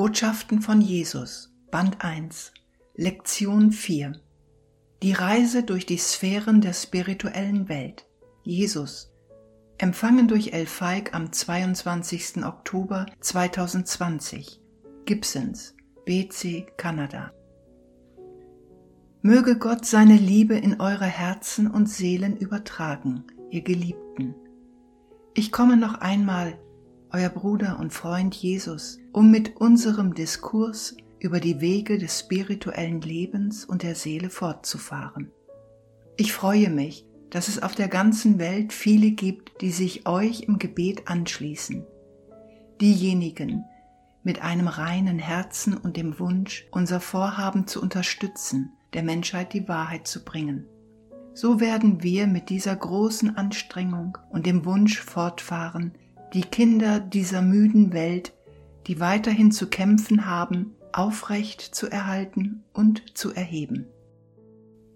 Botschaften von Jesus, Band 1, Lektion 4. Die Reise durch die Sphären der spirituellen Welt. Jesus. Empfangen durch El Feig am 22. Oktober 2020. Gibsons, BC, Kanada. Möge Gott seine Liebe in eure Herzen und Seelen übertragen, ihr Geliebten. Ich komme noch einmal euer Bruder und Freund Jesus, um mit unserem Diskurs über die Wege des spirituellen Lebens und der Seele fortzufahren. Ich freue mich, dass es auf der ganzen Welt viele gibt, die sich euch im Gebet anschließen. Diejenigen mit einem reinen Herzen und dem Wunsch, unser Vorhaben zu unterstützen, der Menschheit die Wahrheit zu bringen. So werden wir mit dieser großen Anstrengung und dem Wunsch fortfahren, die Kinder dieser müden Welt, die weiterhin zu kämpfen haben, aufrecht zu erhalten und zu erheben.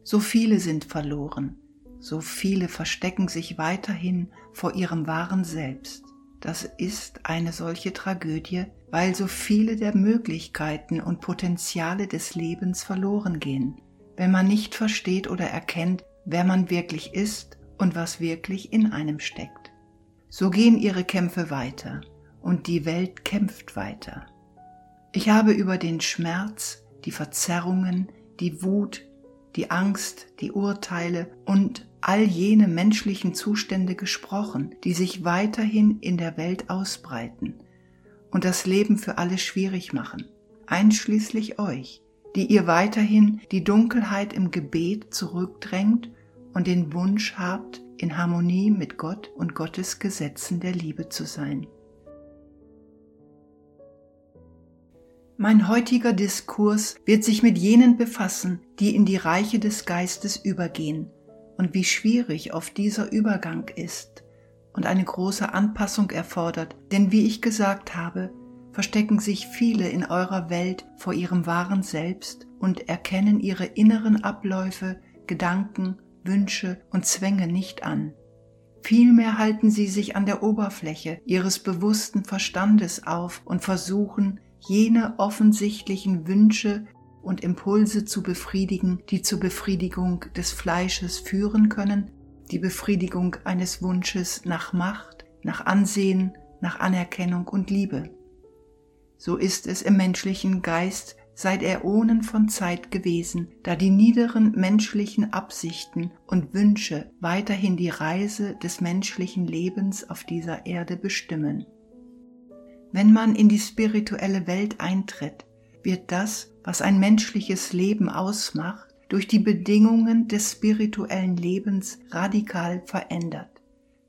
So viele sind verloren, so viele verstecken sich weiterhin vor ihrem wahren Selbst. Das ist eine solche Tragödie, weil so viele der Möglichkeiten und Potenziale des Lebens verloren gehen, wenn man nicht versteht oder erkennt, wer man wirklich ist und was wirklich in einem steckt. So gehen ihre Kämpfe weiter und die Welt kämpft weiter. Ich habe über den Schmerz, die Verzerrungen, die Wut, die Angst, die Urteile und all jene menschlichen Zustände gesprochen, die sich weiterhin in der Welt ausbreiten und das Leben für alle schwierig machen, einschließlich euch, die ihr weiterhin die Dunkelheit im Gebet zurückdrängt und den Wunsch habt, in Harmonie mit Gott und Gottes Gesetzen der Liebe zu sein. Mein heutiger Diskurs wird sich mit jenen befassen, die in die Reiche des Geistes übergehen und wie schwierig oft dieser Übergang ist und eine große Anpassung erfordert, denn wie ich gesagt habe, verstecken sich viele in eurer Welt vor ihrem wahren Selbst und erkennen ihre inneren Abläufe, Gedanken Wünsche und Zwänge nicht an. Vielmehr halten sie sich an der Oberfläche ihres bewussten Verstandes auf und versuchen, jene offensichtlichen Wünsche und Impulse zu befriedigen, die zur Befriedigung des Fleisches führen können, die Befriedigung eines Wunsches nach Macht, nach Ansehen, nach Anerkennung und Liebe. So ist es im menschlichen Geist seit Äonen von Zeit gewesen, da die niederen menschlichen Absichten und Wünsche weiterhin die Reise des menschlichen Lebens auf dieser Erde bestimmen. Wenn man in die spirituelle Welt eintritt, wird das, was ein menschliches Leben ausmacht, durch die Bedingungen des spirituellen Lebens radikal verändert.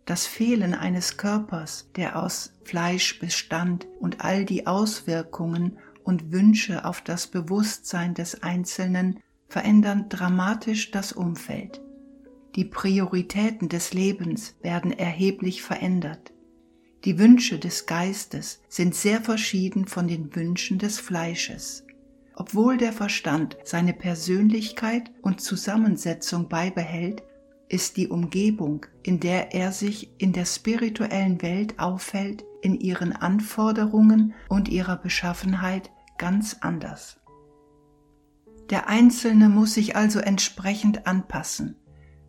Das Fehlen eines Körpers, der aus Fleisch bestand und all die Auswirkungen und Wünsche auf das Bewusstsein des Einzelnen verändern dramatisch das Umfeld. Die Prioritäten des Lebens werden erheblich verändert. Die Wünsche des Geistes sind sehr verschieden von den Wünschen des Fleisches. Obwohl der Verstand seine Persönlichkeit und Zusammensetzung beibehält, ist die Umgebung, in der er sich in der spirituellen Welt aufhält, in ihren Anforderungen und ihrer Beschaffenheit ganz anders. Der Einzelne muss sich also entsprechend anpassen,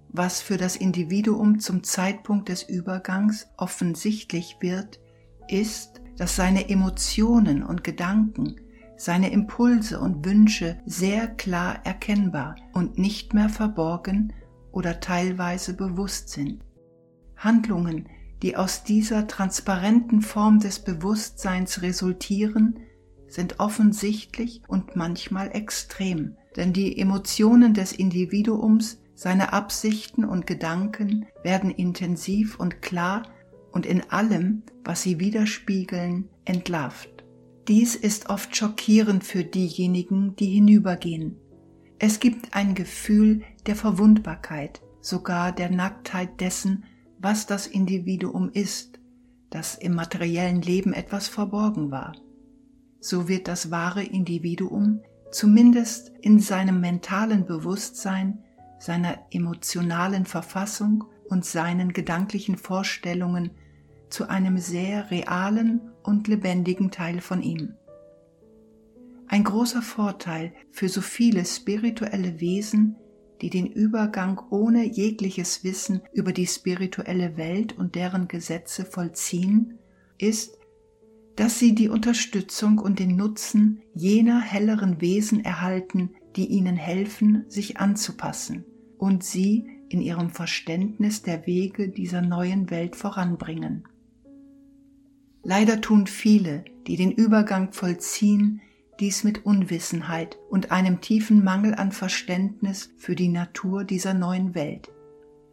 was für das Individuum zum Zeitpunkt des Übergangs offensichtlich wird, ist, dass seine Emotionen und Gedanken, seine Impulse und Wünsche sehr klar erkennbar und nicht mehr verborgen oder teilweise bewusst sind. Handlungen, die aus dieser transparenten Form des Bewusstseins resultieren, sind offensichtlich und manchmal extrem, denn die Emotionen des Individuums, seine Absichten und Gedanken werden intensiv und klar und in allem, was sie widerspiegeln, entlarvt. Dies ist oft schockierend für diejenigen, die hinübergehen. Es gibt ein Gefühl der Verwundbarkeit, sogar der Nacktheit dessen, was das Individuum ist, das im materiellen Leben etwas verborgen war so wird das wahre Individuum zumindest in seinem mentalen Bewusstsein, seiner emotionalen Verfassung und seinen gedanklichen Vorstellungen zu einem sehr realen und lebendigen Teil von ihm. Ein großer Vorteil für so viele spirituelle Wesen, die den Übergang ohne jegliches Wissen über die spirituelle Welt und deren Gesetze vollziehen, ist, dass sie die Unterstützung und den Nutzen jener helleren Wesen erhalten, die ihnen helfen, sich anzupassen und sie in ihrem Verständnis der Wege dieser neuen Welt voranbringen. Leider tun viele, die den Übergang vollziehen, dies mit Unwissenheit und einem tiefen Mangel an Verständnis für die Natur dieser neuen Welt.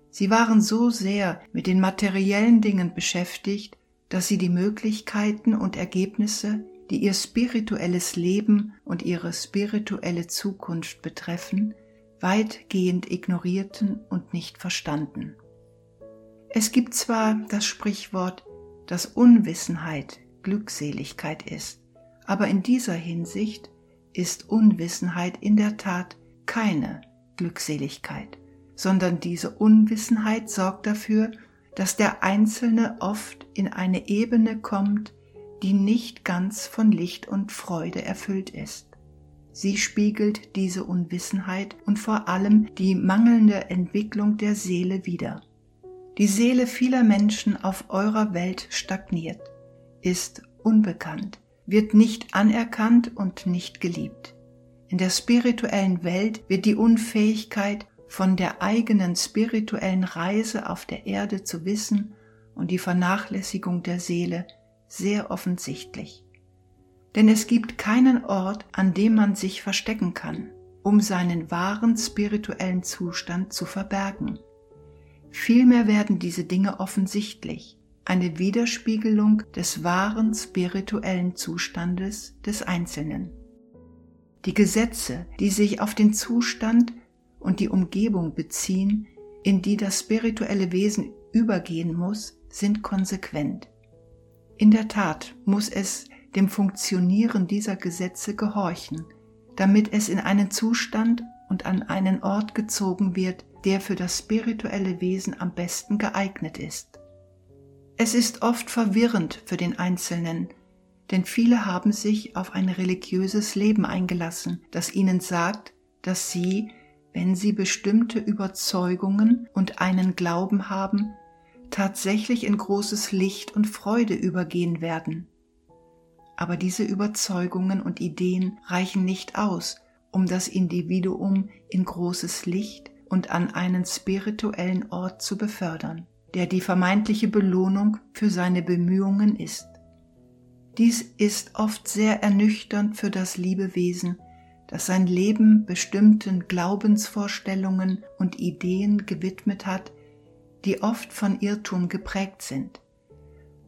Sie waren so sehr mit den materiellen Dingen beschäftigt, dass sie die Möglichkeiten und Ergebnisse, die ihr spirituelles Leben und ihre spirituelle Zukunft betreffen, weitgehend ignorierten und nicht verstanden. Es gibt zwar das Sprichwort, dass Unwissenheit Glückseligkeit ist, aber in dieser Hinsicht ist Unwissenheit in der Tat keine Glückseligkeit, sondern diese Unwissenheit sorgt dafür, dass der Einzelne oft in eine Ebene kommt, die nicht ganz von Licht und Freude erfüllt ist. Sie spiegelt diese Unwissenheit und vor allem die mangelnde Entwicklung der Seele wider. Die Seele vieler Menschen auf eurer Welt stagniert, ist unbekannt, wird nicht anerkannt und nicht geliebt. In der spirituellen Welt wird die Unfähigkeit von der eigenen spirituellen Reise auf der Erde zu wissen und die Vernachlässigung der Seele sehr offensichtlich. Denn es gibt keinen Ort, an dem man sich verstecken kann, um seinen wahren spirituellen Zustand zu verbergen. Vielmehr werden diese Dinge offensichtlich, eine Widerspiegelung des wahren spirituellen Zustandes des Einzelnen. Die Gesetze, die sich auf den Zustand und die Umgebung beziehen, in die das spirituelle Wesen übergehen muss, sind konsequent. In der Tat muss es dem Funktionieren dieser Gesetze gehorchen, damit es in einen Zustand und an einen Ort gezogen wird, der für das spirituelle Wesen am besten geeignet ist. Es ist oft verwirrend für den Einzelnen, denn viele haben sich auf ein religiöses Leben eingelassen, das ihnen sagt, dass sie, wenn sie bestimmte Überzeugungen und einen Glauben haben, tatsächlich in großes Licht und Freude übergehen werden. Aber diese Überzeugungen und Ideen reichen nicht aus, um das Individuum in großes Licht und an einen spirituellen Ort zu befördern der die vermeintliche Belohnung für seine Bemühungen ist. Dies ist oft sehr ernüchternd für das Liebewesen, das sein Leben bestimmten Glaubensvorstellungen und Ideen gewidmet hat, die oft von Irrtum geprägt sind.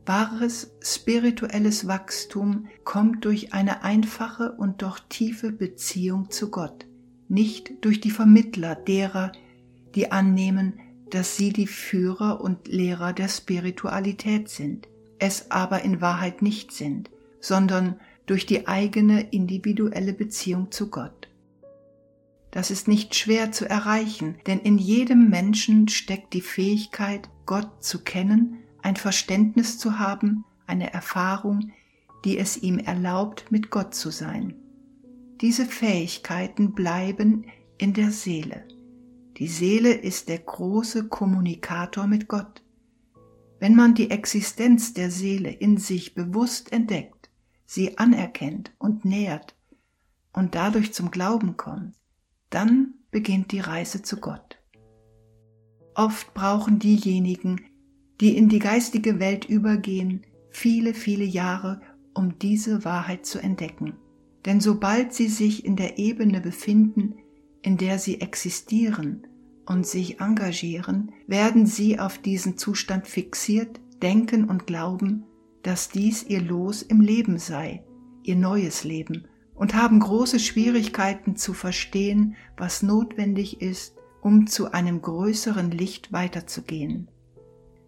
Wahres spirituelles Wachstum kommt durch eine einfache und doch tiefe Beziehung zu Gott, nicht durch die Vermittler derer, die annehmen, dass sie die Führer und Lehrer der Spiritualität sind, es aber in Wahrheit nicht sind, sondern durch die eigene individuelle Beziehung zu Gott. Das ist nicht schwer zu erreichen, denn in jedem Menschen steckt die Fähigkeit, Gott zu kennen, ein Verständnis zu haben, eine Erfahrung, die es ihm erlaubt, mit Gott zu sein. Diese Fähigkeiten bleiben in der Seele. Die Seele ist der große Kommunikator mit Gott. Wenn man die Existenz der Seele in sich bewusst entdeckt, sie anerkennt und nährt und dadurch zum Glauben kommt, dann beginnt die Reise zu Gott. Oft brauchen diejenigen, die in die geistige Welt übergehen, viele, viele Jahre, um diese Wahrheit zu entdecken. Denn sobald sie sich in der Ebene befinden, in der sie existieren und sich engagieren, werden sie auf diesen Zustand fixiert, denken und glauben, dass dies ihr Los im Leben sei, ihr neues Leben, und haben große Schwierigkeiten zu verstehen, was notwendig ist, um zu einem größeren Licht weiterzugehen.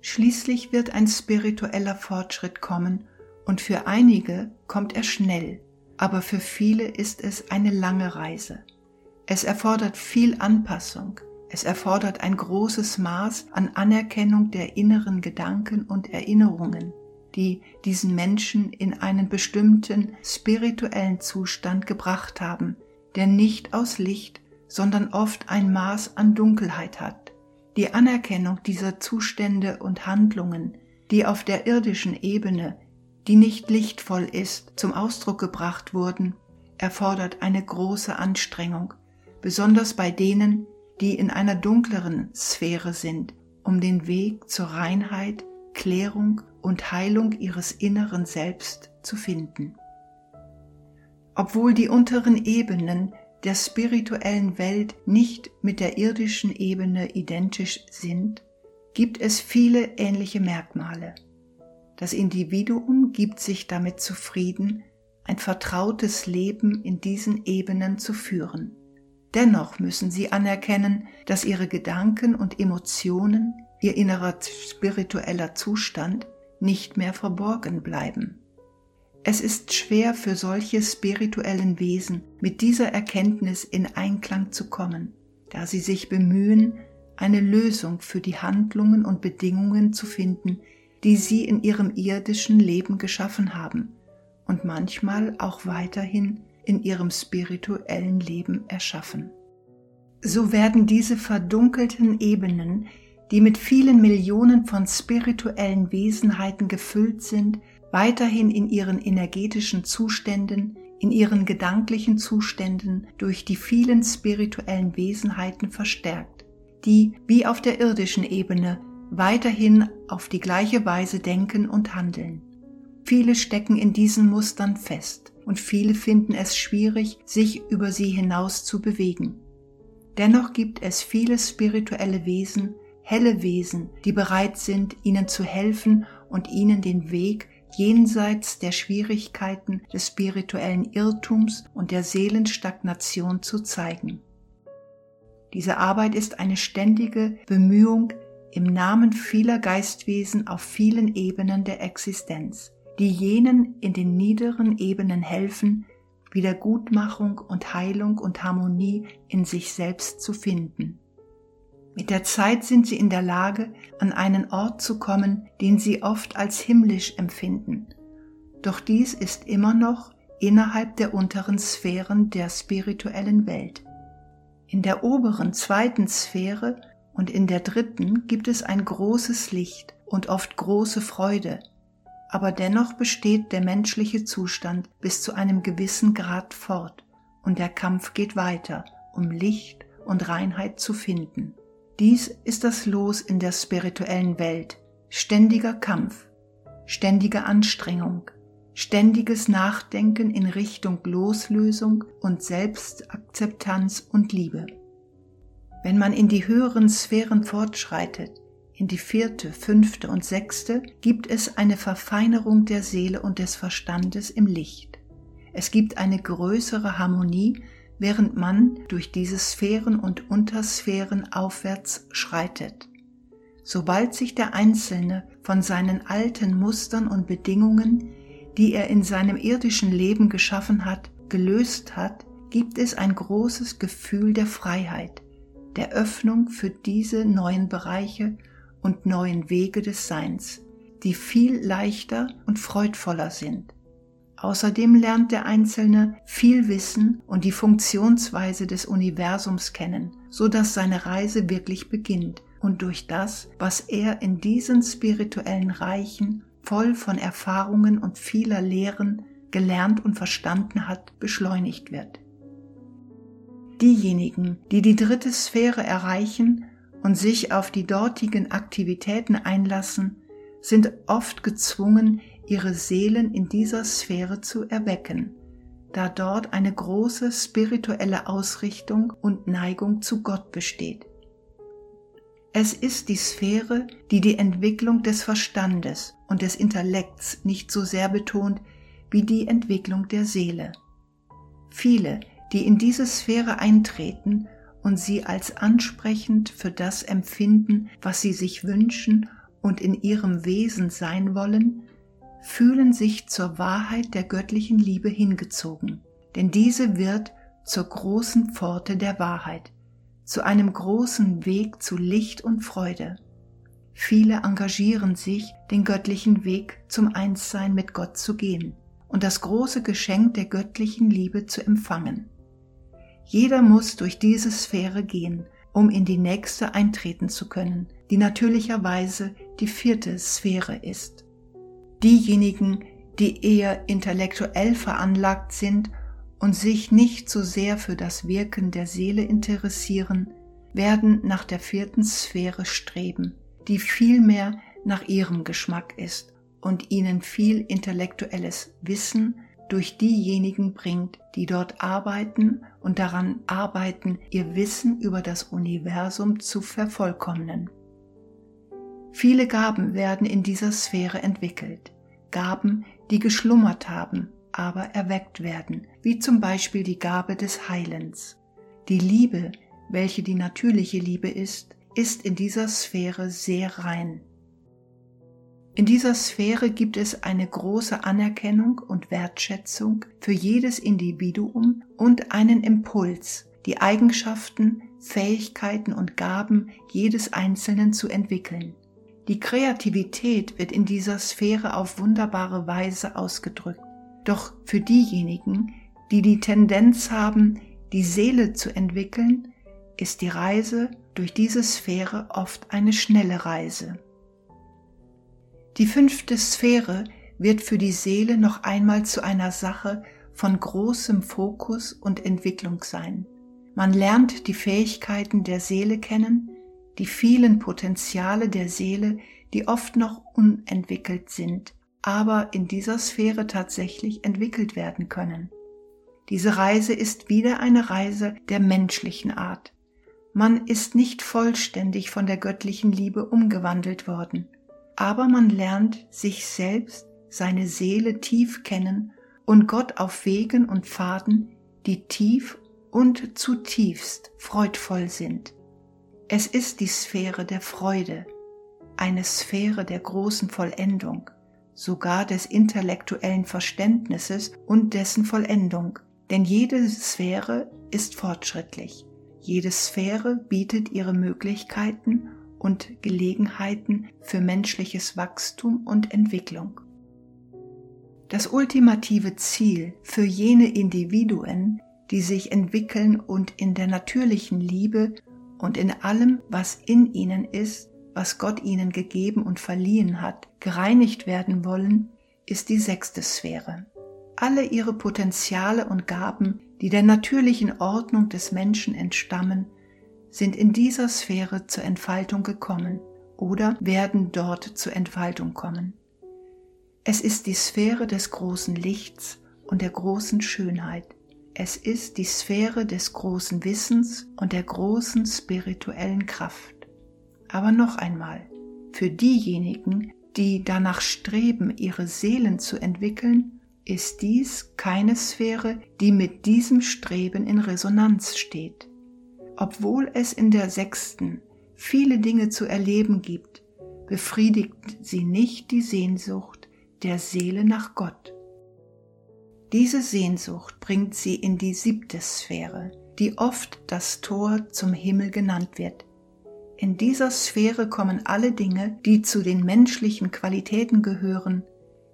Schließlich wird ein spiritueller Fortschritt kommen, und für einige kommt er schnell, aber für viele ist es eine lange Reise. Es erfordert viel Anpassung. Es erfordert ein großes Maß an Anerkennung der inneren Gedanken und Erinnerungen, die diesen Menschen in einen bestimmten spirituellen Zustand gebracht haben, der nicht aus Licht, sondern oft ein Maß an Dunkelheit hat. Die Anerkennung dieser Zustände und Handlungen, die auf der irdischen Ebene, die nicht lichtvoll ist, zum Ausdruck gebracht wurden, erfordert eine große Anstrengung, besonders bei denen, die in einer dunkleren Sphäre sind, um den Weg zur Reinheit, Klärung und Heilung ihres inneren Selbst zu finden. Obwohl die unteren Ebenen der spirituellen Welt nicht mit der irdischen Ebene identisch sind, gibt es viele ähnliche Merkmale. Das Individuum gibt sich damit zufrieden, ein vertrautes Leben in diesen Ebenen zu führen. Dennoch müssen sie anerkennen, dass ihre Gedanken und Emotionen, ihr innerer spiritueller Zustand nicht mehr verborgen bleiben. Es ist schwer für solche spirituellen Wesen mit dieser Erkenntnis in Einklang zu kommen, da sie sich bemühen, eine Lösung für die Handlungen und Bedingungen zu finden, die sie in ihrem irdischen Leben geschaffen haben und manchmal auch weiterhin in ihrem spirituellen Leben erschaffen. So werden diese verdunkelten Ebenen, die mit vielen Millionen von spirituellen Wesenheiten gefüllt sind, weiterhin in ihren energetischen Zuständen, in ihren gedanklichen Zuständen durch die vielen spirituellen Wesenheiten verstärkt, die, wie auf der irdischen Ebene, weiterhin auf die gleiche Weise denken und handeln. Viele stecken in diesen Mustern fest und viele finden es schwierig, sich über sie hinaus zu bewegen. Dennoch gibt es viele spirituelle Wesen, helle Wesen, die bereit sind, ihnen zu helfen und ihnen den Weg jenseits der Schwierigkeiten des spirituellen Irrtums und der Seelenstagnation zu zeigen. Diese Arbeit ist eine ständige Bemühung im Namen vieler Geistwesen auf vielen Ebenen der Existenz die jenen in den niederen Ebenen helfen, Wiedergutmachung und Heilung und Harmonie in sich selbst zu finden. Mit der Zeit sind sie in der Lage, an einen Ort zu kommen, den sie oft als himmlisch empfinden. Doch dies ist immer noch innerhalb der unteren Sphären der spirituellen Welt. In der oberen zweiten Sphäre und in der dritten gibt es ein großes Licht und oft große Freude, aber dennoch besteht der menschliche Zustand bis zu einem gewissen Grad fort und der Kampf geht weiter, um Licht und Reinheit zu finden. Dies ist das Los in der spirituellen Welt, ständiger Kampf, ständige Anstrengung, ständiges Nachdenken in Richtung Loslösung und Selbstakzeptanz und Liebe. Wenn man in die höheren Sphären fortschreitet, in die vierte, fünfte und sechste gibt es eine Verfeinerung der Seele und des Verstandes im Licht. Es gibt eine größere Harmonie, während man durch diese Sphären und Untersphären aufwärts schreitet. Sobald sich der Einzelne von seinen alten Mustern und Bedingungen, die er in seinem irdischen Leben geschaffen hat, gelöst hat, gibt es ein großes Gefühl der Freiheit, der Öffnung für diese neuen Bereiche und neuen Wege des Seins, die viel leichter und freudvoller sind. Außerdem lernt der Einzelne viel Wissen und die Funktionsweise des Universums kennen, so dass seine Reise wirklich beginnt und durch das, was er in diesen spirituellen Reichen voll von Erfahrungen und vieler Lehren gelernt und verstanden hat, beschleunigt wird. Diejenigen, die die dritte Sphäre erreichen, und sich auf die dortigen Aktivitäten einlassen, sind oft gezwungen, ihre Seelen in dieser Sphäre zu erwecken, da dort eine große spirituelle Ausrichtung und Neigung zu Gott besteht. Es ist die Sphäre, die die Entwicklung des Verstandes und des Intellekts nicht so sehr betont wie die Entwicklung der Seele. Viele, die in diese Sphäre eintreten, und sie als ansprechend für das empfinden, was sie sich wünschen und in ihrem Wesen sein wollen, fühlen sich zur Wahrheit der göttlichen Liebe hingezogen, denn diese wird zur großen Pforte der Wahrheit, zu einem großen Weg zu Licht und Freude. Viele engagieren sich, den göttlichen Weg zum Einssein mit Gott zu gehen und das große Geschenk der göttlichen Liebe zu empfangen. Jeder muss durch diese Sphäre gehen, um in die nächste eintreten zu können, die natürlicherweise die vierte Sphäre ist. Diejenigen, die eher intellektuell veranlagt sind und sich nicht so sehr für das Wirken der Seele interessieren, werden nach der vierten Sphäre streben, die vielmehr nach ihrem Geschmack ist und ihnen viel intellektuelles Wissen durch diejenigen bringt, die dort arbeiten und daran arbeiten, ihr Wissen über das Universum zu vervollkommnen. Viele Gaben werden in dieser Sphäre entwickelt, Gaben, die geschlummert haben, aber erweckt werden, wie zum Beispiel die Gabe des Heilens. Die Liebe, welche die natürliche Liebe ist, ist in dieser Sphäre sehr rein. In dieser Sphäre gibt es eine große Anerkennung und Wertschätzung für jedes Individuum und einen Impuls, die Eigenschaften, Fähigkeiten und Gaben jedes Einzelnen zu entwickeln. Die Kreativität wird in dieser Sphäre auf wunderbare Weise ausgedrückt. Doch für diejenigen, die die Tendenz haben, die Seele zu entwickeln, ist die Reise durch diese Sphäre oft eine schnelle Reise. Die fünfte Sphäre wird für die Seele noch einmal zu einer Sache von großem Fokus und Entwicklung sein. Man lernt die Fähigkeiten der Seele kennen, die vielen Potenziale der Seele, die oft noch unentwickelt sind, aber in dieser Sphäre tatsächlich entwickelt werden können. Diese Reise ist wieder eine Reise der menschlichen Art. Man ist nicht vollständig von der göttlichen Liebe umgewandelt worden aber man lernt sich selbst, seine Seele tief kennen und Gott auf Wegen und Pfaden, die tief und zutiefst freudvoll sind. Es ist die Sphäre der Freude, eine Sphäre der großen Vollendung, sogar des intellektuellen Verständnisses und dessen Vollendung, denn jede Sphäre ist fortschrittlich. Jede Sphäre bietet ihre Möglichkeiten und Gelegenheiten für menschliches Wachstum und Entwicklung. Das ultimative Ziel für jene Individuen, die sich entwickeln und in der natürlichen Liebe und in allem, was in ihnen ist, was Gott ihnen gegeben und verliehen hat, gereinigt werden wollen, ist die sechste Sphäre. Alle ihre Potenziale und Gaben, die der natürlichen Ordnung des Menschen entstammen, sind in dieser Sphäre zur Entfaltung gekommen oder werden dort zur Entfaltung kommen. Es ist die Sphäre des großen Lichts und der großen Schönheit. Es ist die Sphäre des großen Wissens und der großen spirituellen Kraft. Aber noch einmal, für diejenigen, die danach streben, ihre Seelen zu entwickeln, ist dies keine Sphäre, die mit diesem Streben in Resonanz steht. Obwohl es in der sechsten viele Dinge zu erleben gibt, befriedigt sie nicht die Sehnsucht der Seele nach Gott. Diese Sehnsucht bringt sie in die siebte Sphäre, die oft das Tor zum Himmel genannt wird. In dieser Sphäre kommen alle Dinge, die zu den menschlichen Qualitäten gehören,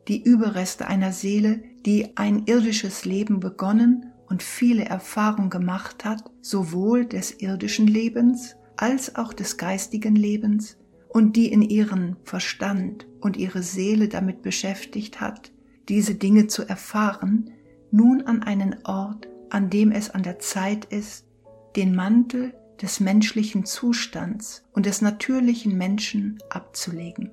die Überreste einer Seele, die ein irdisches Leben begonnen und viele Erfahrungen gemacht hat, sowohl des irdischen Lebens als auch des geistigen Lebens, und die in ihren Verstand und ihre Seele damit beschäftigt hat, diese Dinge zu erfahren, nun an einen Ort, an dem es an der Zeit ist, den Mantel des menschlichen Zustands und des natürlichen Menschen abzulegen.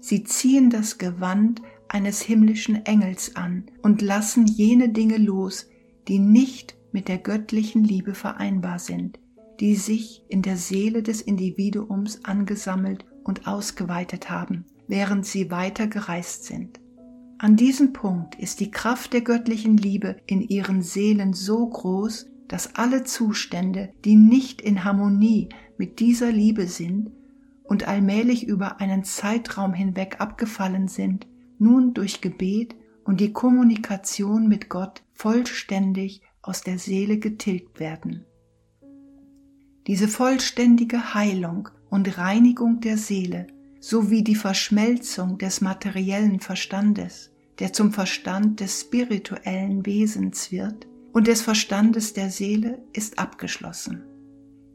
Sie ziehen das Gewand eines himmlischen Engels an und lassen jene Dinge los, die nicht mit der göttlichen Liebe vereinbar sind, die sich in der Seele des Individuums angesammelt und ausgeweitet haben, während sie weiter gereist sind. An diesem Punkt ist die Kraft der göttlichen Liebe in ihren Seelen so groß, dass alle Zustände, die nicht in Harmonie mit dieser Liebe sind und allmählich über einen Zeitraum hinweg abgefallen sind, nun durch Gebet und die Kommunikation mit Gott vollständig aus der Seele getilgt werden. Diese vollständige Heilung und Reinigung der Seele sowie die Verschmelzung des materiellen Verstandes, der zum Verstand des spirituellen Wesens wird, und des Verstandes der Seele ist abgeschlossen.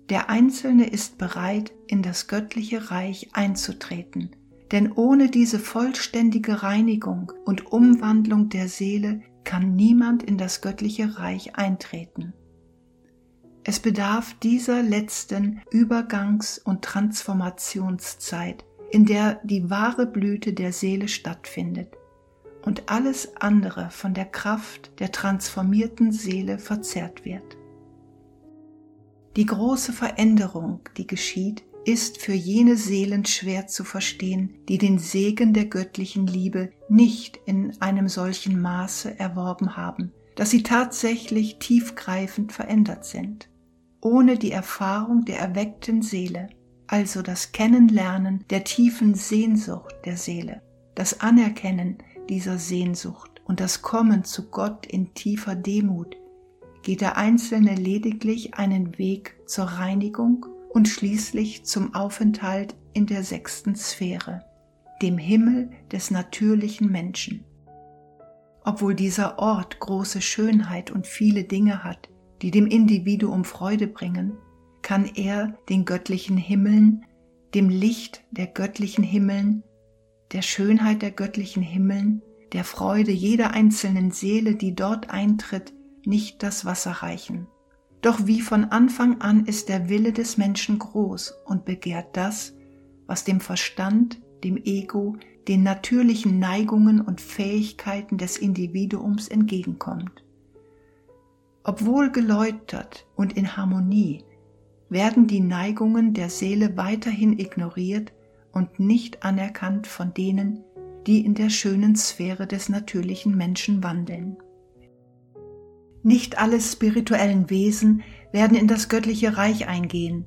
Der Einzelne ist bereit, in das göttliche Reich einzutreten, denn ohne diese vollständige Reinigung und Umwandlung der Seele kann niemand in das göttliche Reich eintreten. Es bedarf dieser letzten Übergangs- und Transformationszeit, in der die wahre Blüte der Seele stattfindet und alles andere von der Kraft der transformierten Seele verzerrt wird. Die große Veränderung, die geschieht, ist für jene Seelen schwer zu verstehen, die den Segen der göttlichen Liebe nicht in einem solchen Maße erworben haben, dass sie tatsächlich tiefgreifend verändert sind. Ohne die Erfahrung der erweckten Seele, also das Kennenlernen der tiefen Sehnsucht der Seele, das Anerkennen dieser Sehnsucht und das Kommen zu Gott in tiefer Demut geht der Einzelne lediglich einen Weg zur Reinigung und schließlich zum Aufenthalt in der sechsten Sphäre, dem Himmel des natürlichen Menschen. Obwohl dieser Ort große Schönheit und viele Dinge hat, die dem Individuum Freude bringen, kann er den göttlichen Himmeln, dem Licht der göttlichen Himmeln, der Schönheit der göttlichen Himmeln, der Freude jeder einzelnen Seele, die dort eintritt, nicht das Wasser reichen. Doch wie von Anfang an ist der Wille des Menschen groß und begehrt das, was dem Verstand, dem Ego, den natürlichen Neigungen und Fähigkeiten des Individuums entgegenkommt. Obwohl geläutert und in Harmonie, werden die Neigungen der Seele weiterhin ignoriert und nicht anerkannt von denen, die in der schönen Sphäre des natürlichen Menschen wandeln. Nicht alle spirituellen Wesen werden in das göttliche Reich eingehen,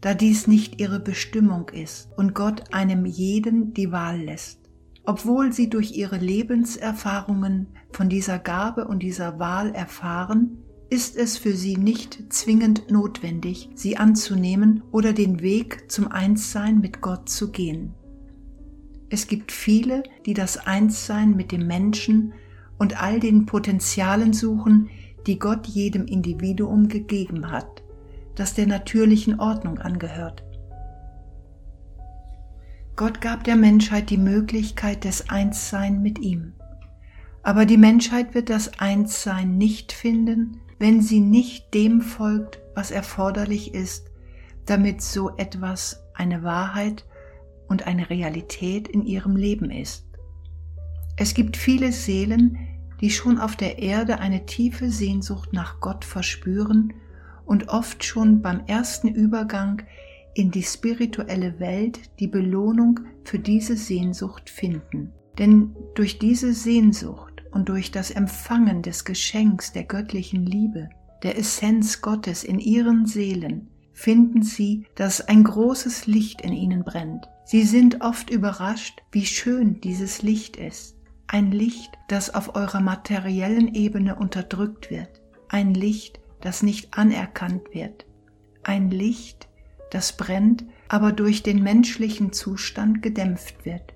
da dies nicht ihre Bestimmung ist und Gott einem jeden die Wahl lässt. Obwohl sie durch ihre Lebenserfahrungen von dieser Gabe und dieser Wahl erfahren, ist es für sie nicht zwingend notwendig, sie anzunehmen oder den Weg zum Einssein mit Gott zu gehen. Es gibt viele, die das Einssein mit dem Menschen und all den Potenzialen suchen, die Gott jedem Individuum gegeben hat, das der natürlichen Ordnung angehört. Gott gab der Menschheit die Möglichkeit des Einssein mit ihm. Aber die Menschheit wird das Einssein nicht finden, wenn sie nicht dem folgt, was erforderlich ist, damit so etwas eine Wahrheit und eine Realität in ihrem Leben ist. Es gibt viele Seelen, die schon auf der Erde eine tiefe Sehnsucht nach Gott verspüren und oft schon beim ersten Übergang in die spirituelle Welt die Belohnung für diese Sehnsucht finden. Denn durch diese Sehnsucht und durch das Empfangen des Geschenks der göttlichen Liebe, der Essenz Gottes in ihren Seelen, finden sie, dass ein großes Licht in ihnen brennt. Sie sind oft überrascht, wie schön dieses Licht ist ein Licht, das auf eurer materiellen Ebene unterdrückt wird, ein Licht, das nicht anerkannt wird, ein Licht, das brennt, aber durch den menschlichen Zustand gedämpft wird.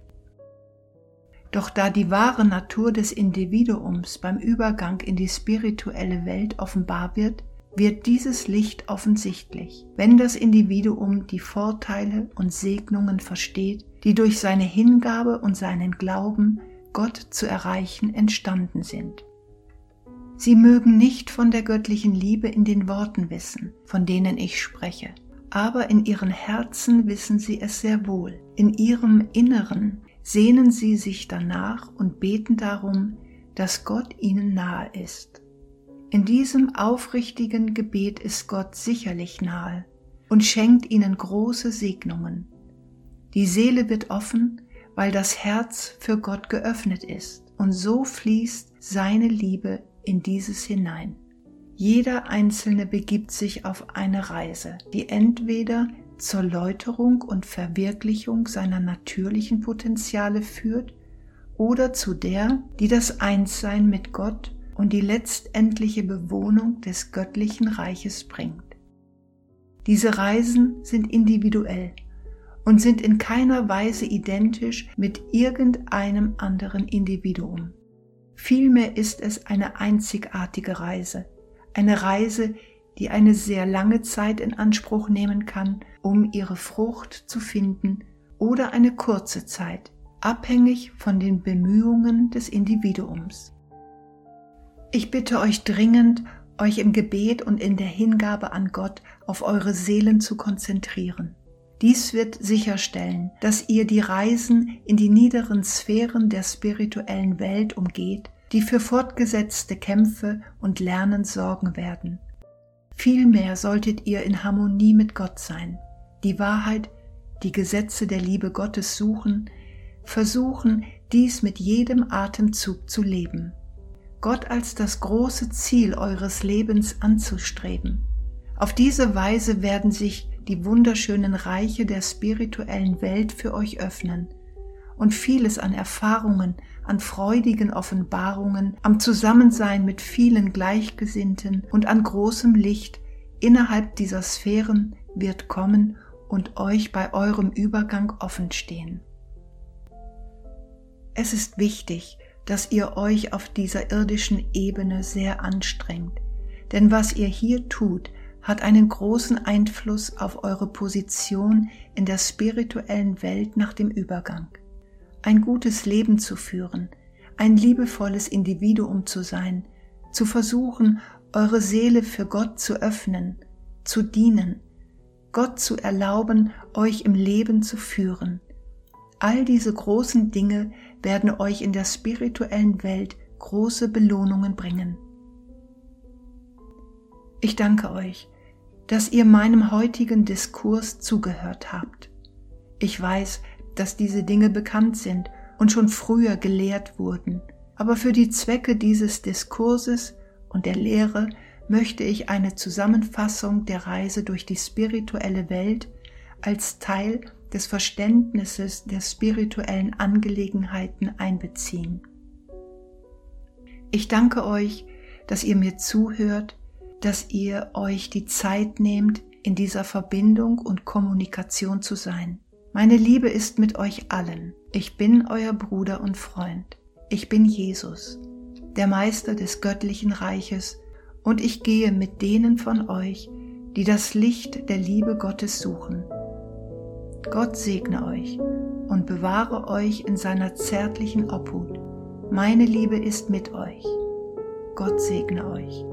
Doch da die wahre Natur des Individuums beim Übergang in die spirituelle Welt offenbar wird, wird dieses Licht offensichtlich, wenn das Individuum die Vorteile und Segnungen versteht, die durch seine Hingabe und seinen Glauben Gott zu erreichen entstanden sind. Sie mögen nicht von der göttlichen Liebe in den Worten wissen, von denen ich spreche, aber in ihren Herzen wissen sie es sehr wohl. In ihrem Inneren sehnen sie sich danach und beten darum, dass Gott ihnen nahe ist. In diesem aufrichtigen Gebet ist Gott sicherlich nahe und schenkt ihnen große Segnungen. Die Seele wird offen, weil das Herz für Gott geöffnet ist und so fließt seine Liebe in dieses hinein. Jeder Einzelne begibt sich auf eine Reise, die entweder zur Läuterung und Verwirklichung seiner natürlichen Potenziale führt oder zu der, die das Einssein mit Gott und die letztendliche Bewohnung des göttlichen Reiches bringt. Diese Reisen sind individuell und sind in keiner Weise identisch mit irgendeinem anderen Individuum. Vielmehr ist es eine einzigartige Reise, eine Reise, die eine sehr lange Zeit in Anspruch nehmen kann, um ihre Frucht zu finden, oder eine kurze Zeit, abhängig von den Bemühungen des Individuums. Ich bitte euch dringend, euch im Gebet und in der Hingabe an Gott auf eure Seelen zu konzentrieren. Dies wird sicherstellen, dass ihr die Reisen in die niederen Sphären der spirituellen Welt umgeht, die für fortgesetzte Kämpfe und Lernen sorgen werden. Vielmehr solltet ihr in Harmonie mit Gott sein, die Wahrheit, die Gesetze der Liebe Gottes suchen, versuchen, dies mit jedem Atemzug zu leben. Gott als das große Ziel eures Lebens anzustreben. Auf diese Weise werden sich die wunderschönen Reiche der spirituellen Welt für euch öffnen und vieles an Erfahrungen, an freudigen Offenbarungen, am Zusammensein mit vielen Gleichgesinnten und an großem Licht innerhalb dieser Sphären wird kommen und euch bei eurem Übergang offen stehen. Es ist wichtig, dass ihr euch auf dieser irdischen Ebene sehr anstrengt, denn was ihr hier tut, hat einen großen Einfluss auf eure Position in der spirituellen Welt nach dem Übergang. Ein gutes Leben zu führen, ein liebevolles Individuum zu sein, zu versuchen, eure Seele für Gott zu öffnen, zu dienen, Gott zu erlauben, euch im Leben zu führen. All diese großen Dinge werden euch in der spirituellen Welt große Belohnungen bringen. Ich danke euch, dass ihr meinem heutigen Diskurs zugehört habt. Ich weiß, dass diese Dinge bekannt sind und schon früher gelehrt wurden, aber für die Zwecke dieses Diskurses und der Lehre möchte ich eine Zusammenfassung der Reise durch die spirituelle Welt als Teil des Verständnisses der spirituellen Angelegenheiten einbeziehen. Ich danke euch, dass ihr mir zuhört dass ihr euch die Zeit nehmt, in dieser Verbindung und Kommunikation zu sein. Meine Liebe ist mit euch allen. Ich bin euer Bruder und Freund. Ich bin Jesus, der Meister des göttlichen Reiches, und ich gehe mit denen von euch, die das Licht der Liebe Gottes suchen. Gott segne euch und bewahre euch in seiner zärtlichen Obhut. Meine Liebe ist mit euch. Gott segne euch.